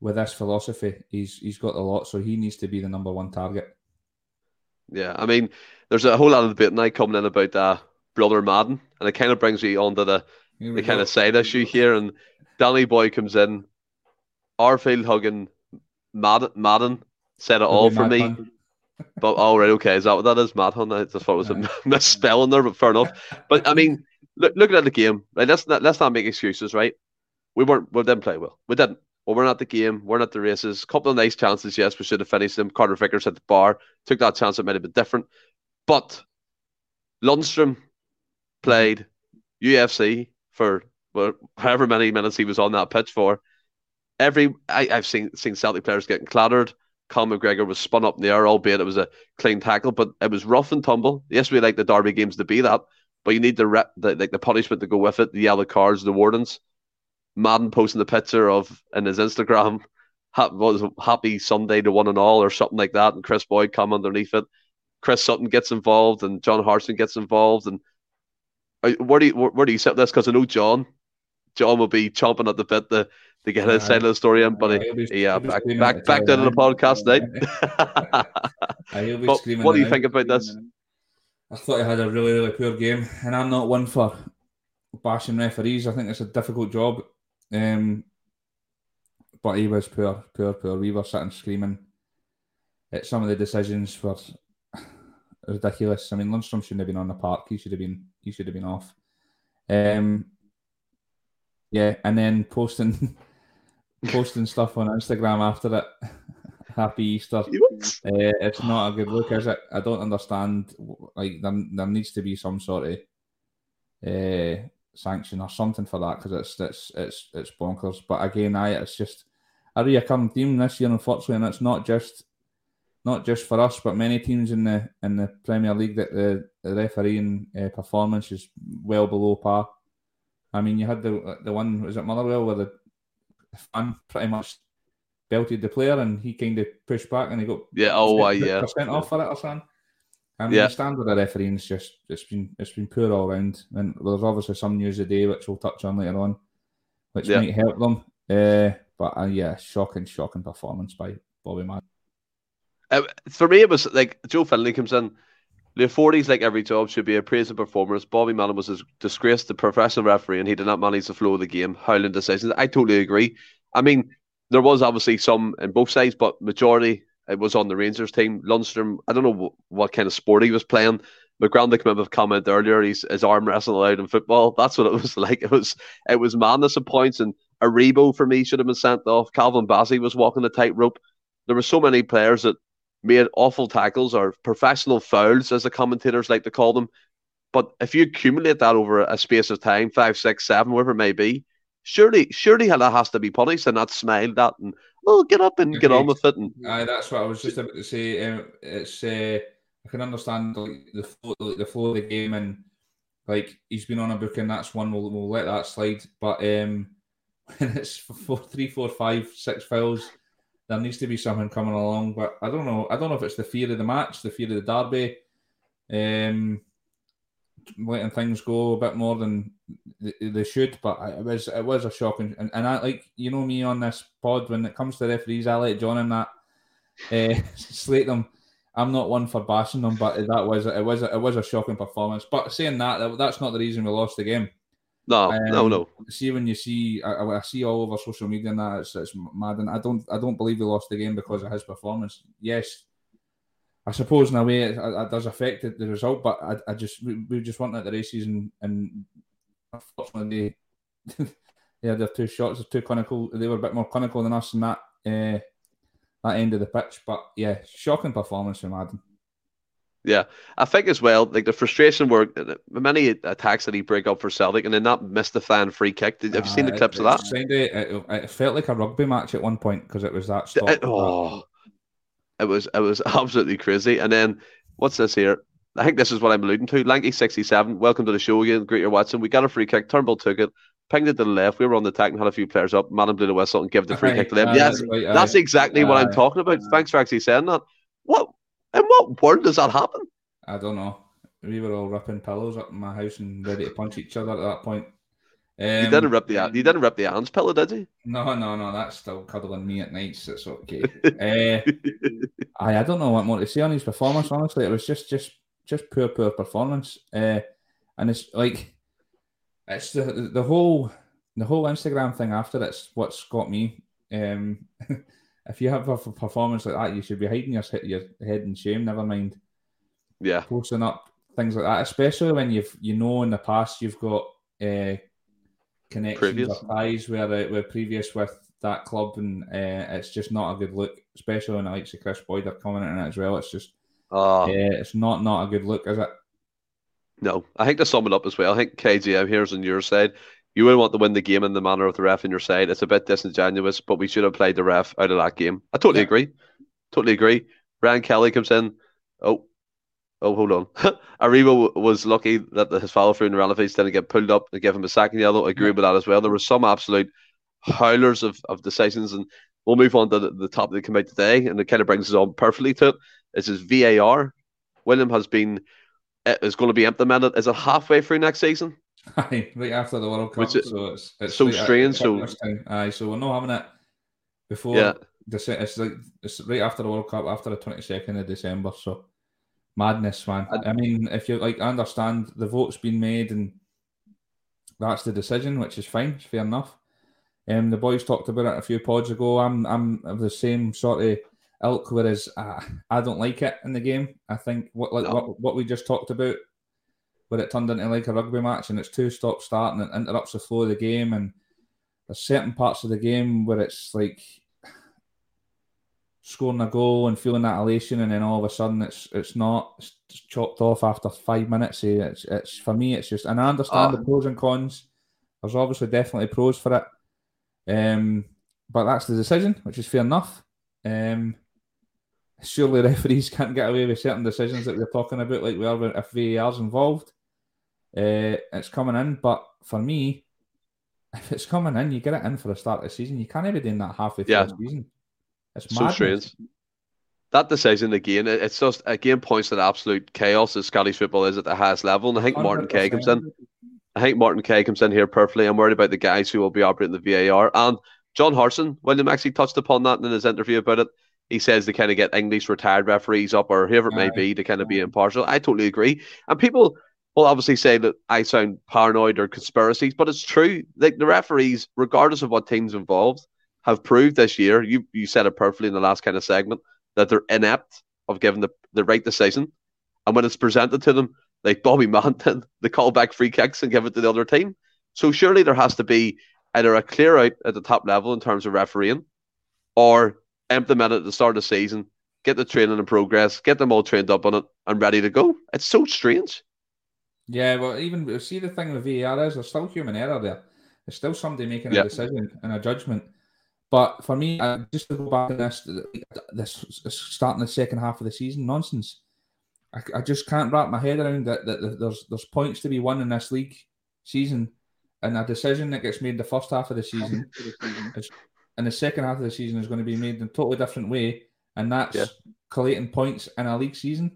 with this philosophy, he's he's got a lot, so he needs to be the number one target. Yeah, I mean, there's a whole lot of debate now coming in about uh, brother Madden, and it kind of brings me onto the the kind of side issue here. And Danny Boy comes in, Arfield hugging Madden, Madden said it all for me. but all oh, right, okay, is that what that is? Mad Hunt? I just thought it was a misspelling there, but fair enough. But I mean, look, looking at the game, right? Let's not let's not make excuses, right? We weren't we didn't play well. We didn't. We're not the game. We're not the races. A couple of nice chances, yes, we should have finished them. Carter Vickers at the bar took that chance. It might have been different, but Lundstram played UFC for however many minutes he was on that pitch for. Every I, have seen seen Celtic players getting clattered. Callum McGregor was spun up in the air, albeit it was a clean tackle, but it was rough and tumble. Yes, we like the Derby games to be that, but you need the rep, the, like the punishment to go with it, the yellow cards, the wardens. Madden posting the picture of in his Instagram, was happy Sunday to one and all or something like that, and Kris Boyd come underneath it. Chris Sutton gets involved and John Hartson gets involved, and uh, where do you where, where do you set this? Because I know John, John will be chomping at the bit to, to get his uh, side of the story in, but uh, yeah, back back back down to the podcast now. but what do you think about this? I thought he had a really really poor game, and I'm not one for bashing referees. I think it's a difficult job. Um, but he was poor, poor, poor. We were sitting screaming at some of the decisions were ridiculous. I mean, Lundstram shouldn't have been on the park. He should have been. He should have been off. Um, yeah, and then posting posting stuff on Instagram after it. Happy Easter. Uh, it's not a good look, is it? I don't understand. Like there, there needs to be some sort of uh, sanction or something for that because it's it's it's it's bonkers. But again, I it's just a reoccurring theme this year, unfortunately, and it's not just not just for us, but many teams in the in the Premier League that the, the refereeing uh, performance is well below par. I mean, you had the the one was it Motherwell where the fan pretty much belted the player and he kind of pushed back and he got yeah oh uh, yeah percent off for it or something. I mean, yeah. the standard of refereeing is just it's been it's been poor all round, and there's obviously some news today which we'll touch on later on, which yeah. might help them. Uh, but uh, yeah, shocking, shocking performance by Bobby Madden. Uh, for me, it was like Joe Findlay comes in. The 40s, like every job, should be a praise of performance. Bobby Madden was a disgrace to professional referee, and he did not manage the flow of the game. Howling decisions. I totally agree. I mean, there was obviously some in both sides, but majority it was on the Rangers team. Lundstram, I don't know what, kind of sport he was playing. McGrandy came up with comment earlier. He's his arm wrestling allowed in football. That's what it was like. It was it was madness at points. And Aribo for me should have been sent off. Calvin Bassey was walking the tightrope. There were so many players that made awful tackles or professional fouls, as the commentators like to call them. But if you accumulate that over a space of time, five, six, seven, whatever it may be, surely, surely that has to be punished and not smiled at and well, get up and get on with it. And Aye, that's what I was just about to say. Um, it's uh, I can understand like the flow, like, the flow of the game and like he's been on a book and that's one we'll, we'll let that slide. But um, when it's four, three, four, five, six fouls there needs to be something coming along. But I don't know. I don't know if it's the fear of the match, the fear of the derby, um, letting things go a bit more than they should. But it was it was a shocking. And, and I like you know me on this pod when it comes to referees, I let John in that uh, slate them. I'm not one for bashing them, but that was it was it was a shocking performance. But saying that, that's not the reason we lost the game. No, um, no, no. See when you see, I, I, see all over social media and that it's, it's mad, and I don't, I don't believe we lost the game because of his performance. Yes, I suppose in a way it, it does affect the result, but I, I just we, we just went at the races and, and unfortunately yeah, their two shots are too clinical. They were a bit more clinical than us in that uh, that end of the pitch. But yeah, shocking performance from Adam. Yeah, I think as well, like the frustration were many attacks that he break up for Celtic, and then that missed the fan free kick. Have you uh, seen the clips it, of that? It, it, it, felt like a rugby match at one point because it was that stop. oh, it was it was absolutely crazy. And then what's this here? I think this is what I'm alluding to. Lanky sixty seven. Welcome to the show again. Great you're watching. We got a free kick. Turnbull took it. Pinged it to the left. We were on the attack and had a few players up. Madden blew the whistle and gave the free kick to them. Uh, yes, that's, right, that's exactly uh, what I'm talking about. Thanks for actually saying that. What in what world does that happen? I don't know. We were all ripping pillows up in my house and ready to punch each other at that point. Um, you didn't rip the you didn't rip the Anne's pillow, did you? No, no, no. That's still cuddling me at nights. It's okay. uh, I I don't know what more to say on his performance. Honestly, it was just just just poor poor performance. Uh, and it's like it's the the whole the whole Instagram thing after it's what's got me. Um, if you have a performance like that, you should be hiding your your head in shame. Never mind yeah, posting up things like that, especially when you've you know in the past you've got uh, connections previous. or ties where uh, we're previous with that club, and uh, it's just not a good look, especially when the likes of Kris Boyd are coming in as well. It's just, uh, uh, it's not not a good look, is it? No, I think to sum it up as well, I think KGM here's on your side. You would want to win the game in the manner of the ref in your side. It's a bit disingenuous, but we should have played the ref out of that game. I totally yeah. agree. Totally agree. Ryan Kelly comes in. Oh, Oh, hold on. Aribo was lucky that his follow through in the relatives didn't get pulled up and give him a second yellow. I agree with that as well. There were some absolute howlers of, of decisions, and we'll move on to the, the top that come out today, and it kind of brings us on perfectly to it. This is VAR. William has been eh, is going to be implemented. Is it halfway through next season? Aye, right after the World Cup. Which so it's, it's so strange. So aye, so we're not having it before. Yeah. It's like it's right after the World Cup, after the twenty second of December. So Madness, man. I, I mean, if you like, I understand the vote's been made and that's the decision, which is fine. It's fair enough. Um, the boys talked about it a few pods ago. I'm I'm of the same sort of ilk, whereas uh, I don't like it in the game. I think what like no. what, what we just talked about, where it turned into like a rugby match and it's two stop start and it interrupts the flow of the game, and there's certain parts of the game where it's like scoring a goal and feeling that elation, and then all of a sudden it's it's not it's chopped off after five minutes. Eh, it's it's for me, it's just, and I understand the ah. pros and cons. There's obviously definitely pros for it, um, but that's the decision, which is fair enough. Um, surely referees can't get away with certain decisions that we're talking about, like we are if VAR's involved. Uh, it's coming in, but for me, if it's coming in, you get it in for the start of the season. You can't be doing that halfway through yeah. the season. It's so strange. That decision again, it's just again points to the absolute chaos that Scottish football is at the highest level. And I think 100%. Martin Kay comes in. I think Martin Kay comes in here perfectly. I'm worried about the guys who will be operating the VAR. And John Hartson, William actually touched upon that in his interview about it. He says they kind of get English retired referees up or whoever it may be to kind of be impartial. I totally agree. And people will obviously say that I sound paranoid or conspiracies, but it's true. Like the referees, regardless of what team's involved, have proved this year, you you said it perfectly in the last kind of segment, that they're inept of giving the, the right decision. And when it's presented to them, like Bobby Madden, they call back free kicks and give it to the other team. So surely there has to be either a clear out at the top level in terms of refereeing or implement it at the start of the season, get the training in progress, get them all trained up on it and ready to go. It's so strange. Yeah, well, even see the thing with VAR is there's still human error there. There's still somebody making a yeah. decision and a judgment. But for me, uh, just to go back to this, this starting the second half of the season nonsense. I, I just can't wrap my head around that, that, that. There's there's points to be won in this league season, and a decision that gets made the first half of the season is, in the second half of the season is going to be made in a totally different way, and that's yeah. collating points in a league season.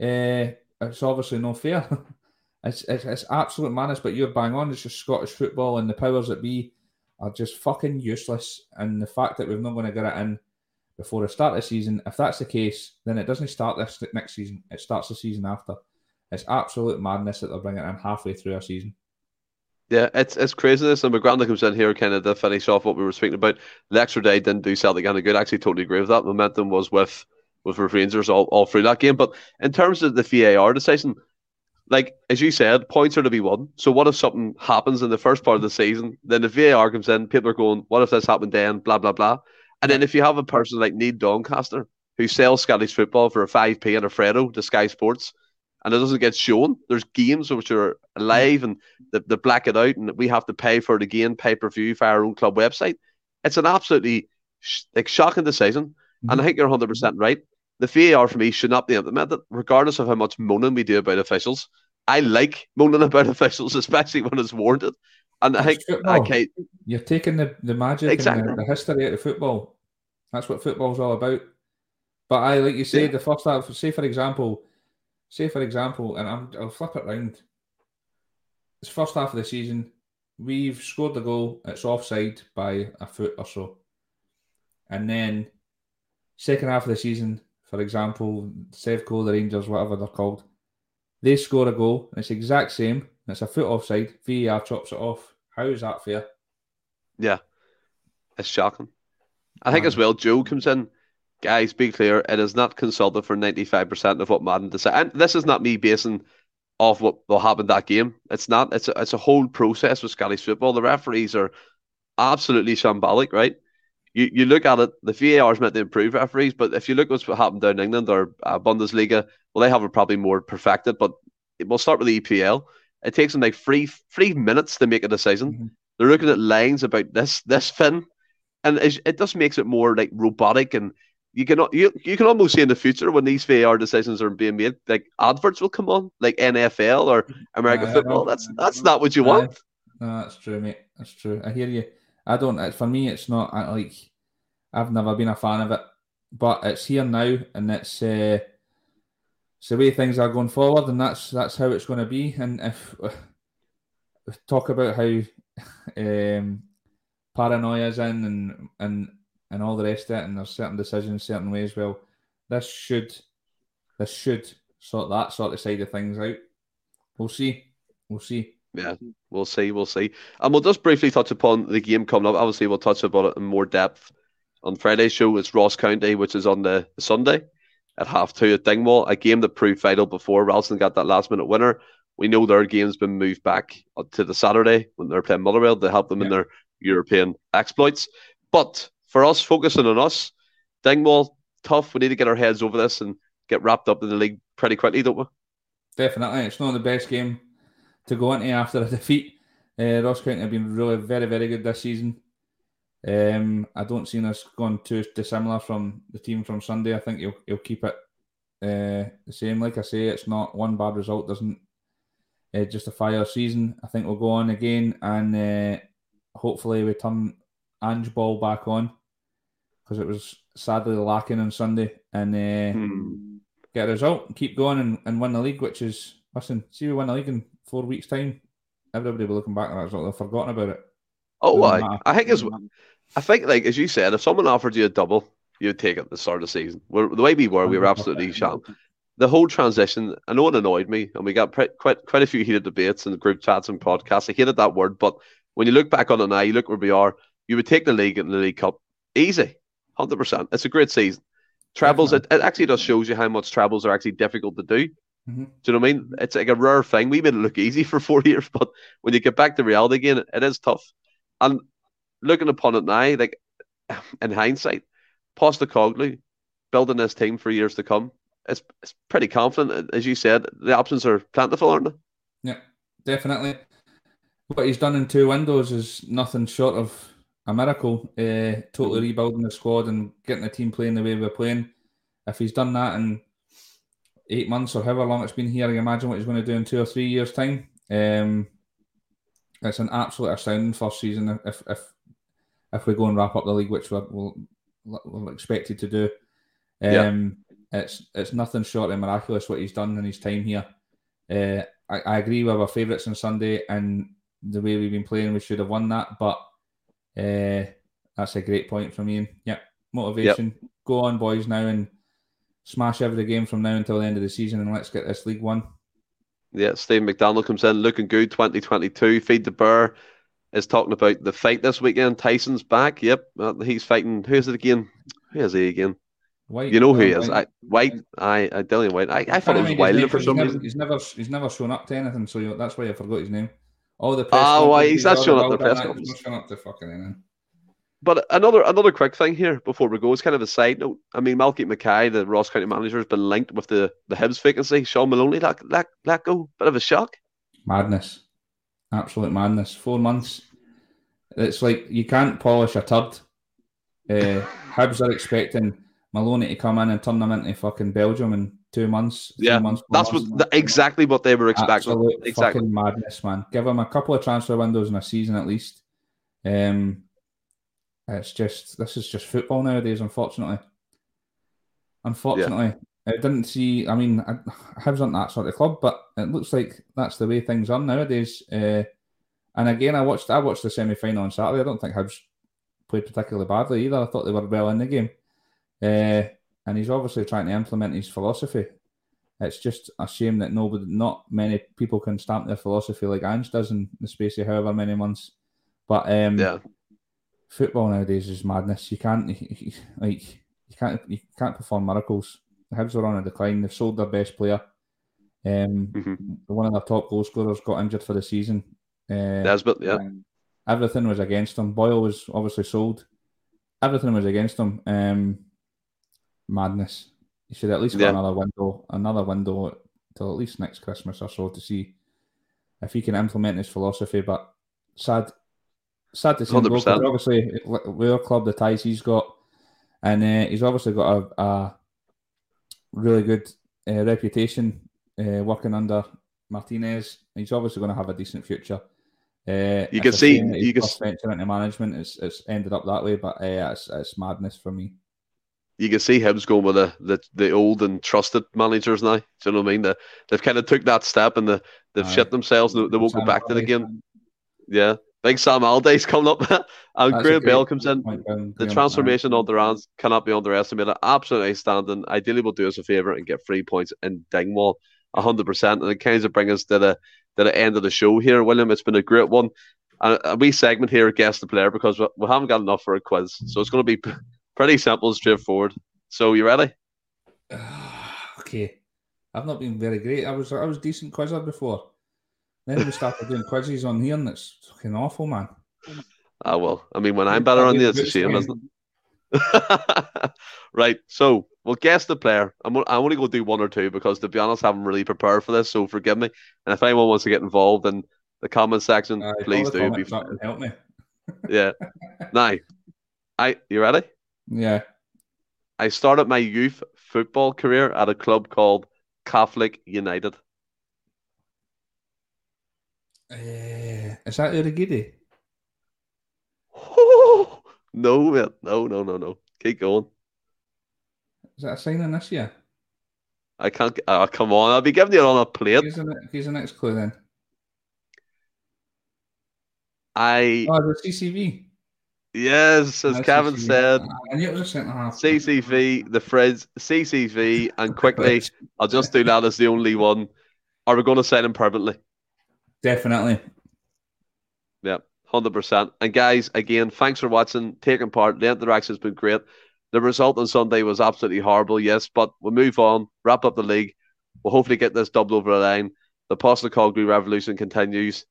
Uh, it's obviously no fair. it's, it's, it's absolute madness. But you're bang on. It's just Scottish football, and the powers that be are just fucking useless. And the fact that we're not going to get it in before the start of the season, if that's the case, then it doesn't start this next season. It starts the season after. It's absolute madness that they're bringing it in halfway through a season. Yeah, it's it's craziness. And McGranda comes in here kind of to finish off what we were speaking about. The extra day didn't do Celtic any good. I actually totally agree with that. Momentum was with with Rangers all, all through that game. But in terms of the VAR decision, like as you said, points are to be won. So what if something happens in the first part of the season? Then the VAR comes in, people are going, What if this happened then? Blah blah blah. And then if you have a person like Neil Doncaster who sells Scottish football for a 5p and a Freddo to Sky Sports, and it doesn't get shown. There's games which are live and they, they black it out, and we have to pay for it again, pay per view via our own club website. It's an absolutely sh- like shocking decision, mm-hmm. and I think you're 100 percent right. The VAR for me should not be implemented, regardless of how much moaning we do about officials. I like moaning about officials, especially when it's warranted. And I think okay, you're taking the, the magic exactly. and the, the history out of football. That's what football's all about. But I, like you say, yeah. the first half, say for example, say for example, and I'm, I'll flip it round. It's first half of the season. We've scored the goal. It's offside by a foot or so. And then second half of the season, for example, Sevco, the Rangers, whatever they're called, they score a goal. It's exact same. It's a foot offside. VAR chops it off. How is that fair? Yeah, it's shocking. I think as um, well, Joe comes in guys, be clear, it is not consulted for 95% of what Madden decides. And this is not me basing off what will happen that game. It's not. It's a, it's a whole process with Scottish football. The referees are absolutely shambolic, right? You you look at it, the VAR is meant to improve referees, but if you look what's happened down in England or uh, Bundesliga, well, they have it probably more perfected, but it will start with the EPL. It takes them like three three minutes to make a decision. Mm-hmm. They're looking at lines about this this fin, and it just makes it more like robotic and you can you, you can almost see in the future when these VAR decisions are being made, like adverts will come on, like NFL or American uh, football. That's that's not what you want. No, that's true, mate. That's true. I hear you. I don't. For me, it's not like I've never been a fan of it, but it's here now, and it's uh, it's the way things are going forward, and that's that's how it's going to be. And if uh, talk about how um, paranoia is in, and and and all the rest of it, and there's certain decisions, certain ways. Well, this should this should sort that sort of side of things out. We'll see. We'll see. Yeah, mm-hmm. we'll see. We'll see. And we'll just briefly touch upon the game coming up. Obviously, we'll touch about it in more depth on Friday's show. It's Ross County, which is on the Sunday at half two at Dingwall, a game that proved vital before Ralston got that last minute winner. We know their game's been moved back to the Saturday when they're playing Motherwell to help them yeah. in their European exploits. But for us, focusing on us, Dingwall, tough. We need to get our heads over this and get wrapped up in the league pretty quickly, don't we? Definitely. It's not the best game to go into after a defeat. Uh, Ross County have been really very, very good this season. Um, I don't see us going too dissimilar from the team from Sunday. I think he'll, you'll keep it uh, the same. Like I say, it's not one bad result doesn't uh, justify our season. I think we'll go on again and uh, hopefully we turn Ange ball back on because it was sadly lacking on Sunday and uh, hmm. get a result and keep going and, and win the league, which is listen, see we win the league in four weeks' time. Everybody will be looking back at that result. They've forgotten about it. Oh, I, I think as I think like as you said, if someone offered you a double, you'd take it at the start of the season. We're, the way we were, we were absolutely sham. The whole transition, I know it annoyed me, and we got pre- quite quite a few heated debates in the group chats and podcasts. I hated that word, but when you look back on it now, you look where we are. You would take the league and the League Cup easy, hundred percent. It's a great season. Travels, it, it, actually just shows you how much travels are actually difficult to do. Mm-hmm. Do you know what I mean? It's like a rare thing. We made it look easy for four years, but when you get back to reality again, it is tough. And looking upon it now, like in hindsight, Postecoglou building this team for years to come, it's, it's pretty confident. As you said, the options are plentiful, aren't they? Yeah, definitely. What he's done in two windows is nothing short of a miracle. Uh, totally rebuilding the squad and getting the team playing the way we're playing. If he's done that in eight months or however long it's been here, I imagine what he's going to do in two or three years' time. Um, it's an absolute astounding first season. If if if we go and wrap up the league, which we're, we're, we're expected to do. Um, yeah. It's it's nothing short of miraculous what he's done in his time here. Uh, I, I agree with our favourites on Sunday and the way we've been playing, we should have won that. But uh, that's a great point from Ian. Yep, motivation. Yep. Go on, boys, now and smash every game from now until the end of the season, and let's get this league won. Yeah, Steve McDonald comes in looking good. 2022. Feed the Bear is talking about the fight this weekend. Tyson's back. Yep, uh, he's fighting. Who is it again? Who is he again? Whyte. You know who he is? Whyte. I, Whyte. I, I Dillian Whyte. I, I thought it was Wilder for some reason. He's never, he's never shown up to anything, so that's why I forgot his name. All the press. Oh, why he's not showing up the press conference. He's not showing up to fucking anything. But another another quick thing here before we go is kind of a side note. I mean, Malky Mackay, the Ross County manager, has been linked with the the Hibs vacancy. Shaun Maloney, let, let, let go. Bit of a shock. Madness. Absolute madness. Four months. It's like you can't polish a turd. Uh, Hibs are expecting Maloney to come in and turn them into fucking Belgium in two months. Yeah, months, that's months, what the, exactly what they were expecting. Absolute exactly. fucking madness, man. Give them a couple of transfer windows in a season at least. Um, it's just this is just football nowadays, unfortunately. Unfortunately, yeah. I didn't see. I mean, I, Hibs aren't that sort of club, but it looks like that's the way things are nowadays. Uh, and again, I watched I watched the semi final on Saturday. I don't think Hibs played particularly badly either. I thought they were well in the game. Uh, and he's obviously trying to implement his philosophy. It's just a shame that nobody, not many people can stamp their philosophy like Ange does in the space of however many months. But um, yeah football nowadays is madness. You can't like you can't you can't perform miracles. The Hibs are on a decline. They've sold their best player. Um, mm-hmm. one of their top goal scorers got injured for the season. Uh, yeah. Everything was against them. Boyle was obviously sold. Everything was against them. Um, madness. You should at least yeah. another window, another window till at least next Christmas or so to see if he can implement his philosophy. But sad, sad to see him go. Obviously, we're club the ties he's got, and uh, he's obviously got a, a really good uh, reputation uh, working under Martinez. He's obviously going to have a decent future. Uh, you can see you can venture into management. It's, it's ended up that way, but uh, it's, it's madness for me. You can see him going with the, the, the old and trusted managers now. Do you know what I mean? The, they've kind of took that step and the, they've uh, shit themselves. They, they won't go back to it again. Yeah, Big Sam Allardyce coming up. and That's Graham Bell comes in. the transformation of the Rams cannot be underestimated. Absolutely outstanding. Ideally, we'll do us a favour and get three points in Dingwall, 100%. And it kind of brings us to the, to the end of the show here, William. It's been a great one. And a wee segment here, guess the player, because we, we haven't got enough for a quiz. So it's going to be pretty simple, straightforward. So, you ready? okay. I've not been very great. I was I was decent quizzer before. Then we started doing quizzes on here, and it's fucking awful, man. Ah, well, I mean, when I'm better on here, it's a shame, isn't it? right, so we'll guess the player. I'm, I'm only going to do one or two because, to be honest, I haven't really prepared for this, so forgive me. And if anyone wants to get involved in the comment section, uh, please do. Be... Help me. yeah. Now, I you ready? Yeah. I started my youth football career at a club called Catholic United. Uh, is that Urhoghide? Oh, no, man. No, no, no, no. Keep going. Is that a signing this year? I can't. Oh, come on. I'll be giving you it on a plate. Here's the, here's the next clue then. I. Oh, the CCV. Yes, as Kevin CCV. said. I knew it was a centre half. CCV, the Fred's CCV, and quickly, I'll just do that as the only one. Are we going to sign him permanently? Definitely. Yeah, 100%. And guys, again, thanks for watching, taking part. The interaction has been great. The result on Sunday was absolutely horrible, yes, but we'll move on, wrap up the league. We'll hopefully get this double over the line. The Postecoglou revolution continues.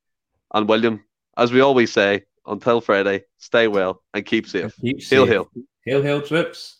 And William, as we always say, until Friday, stay well and keep safe. Keep safe. Hail, hail. Hail, hail, trips.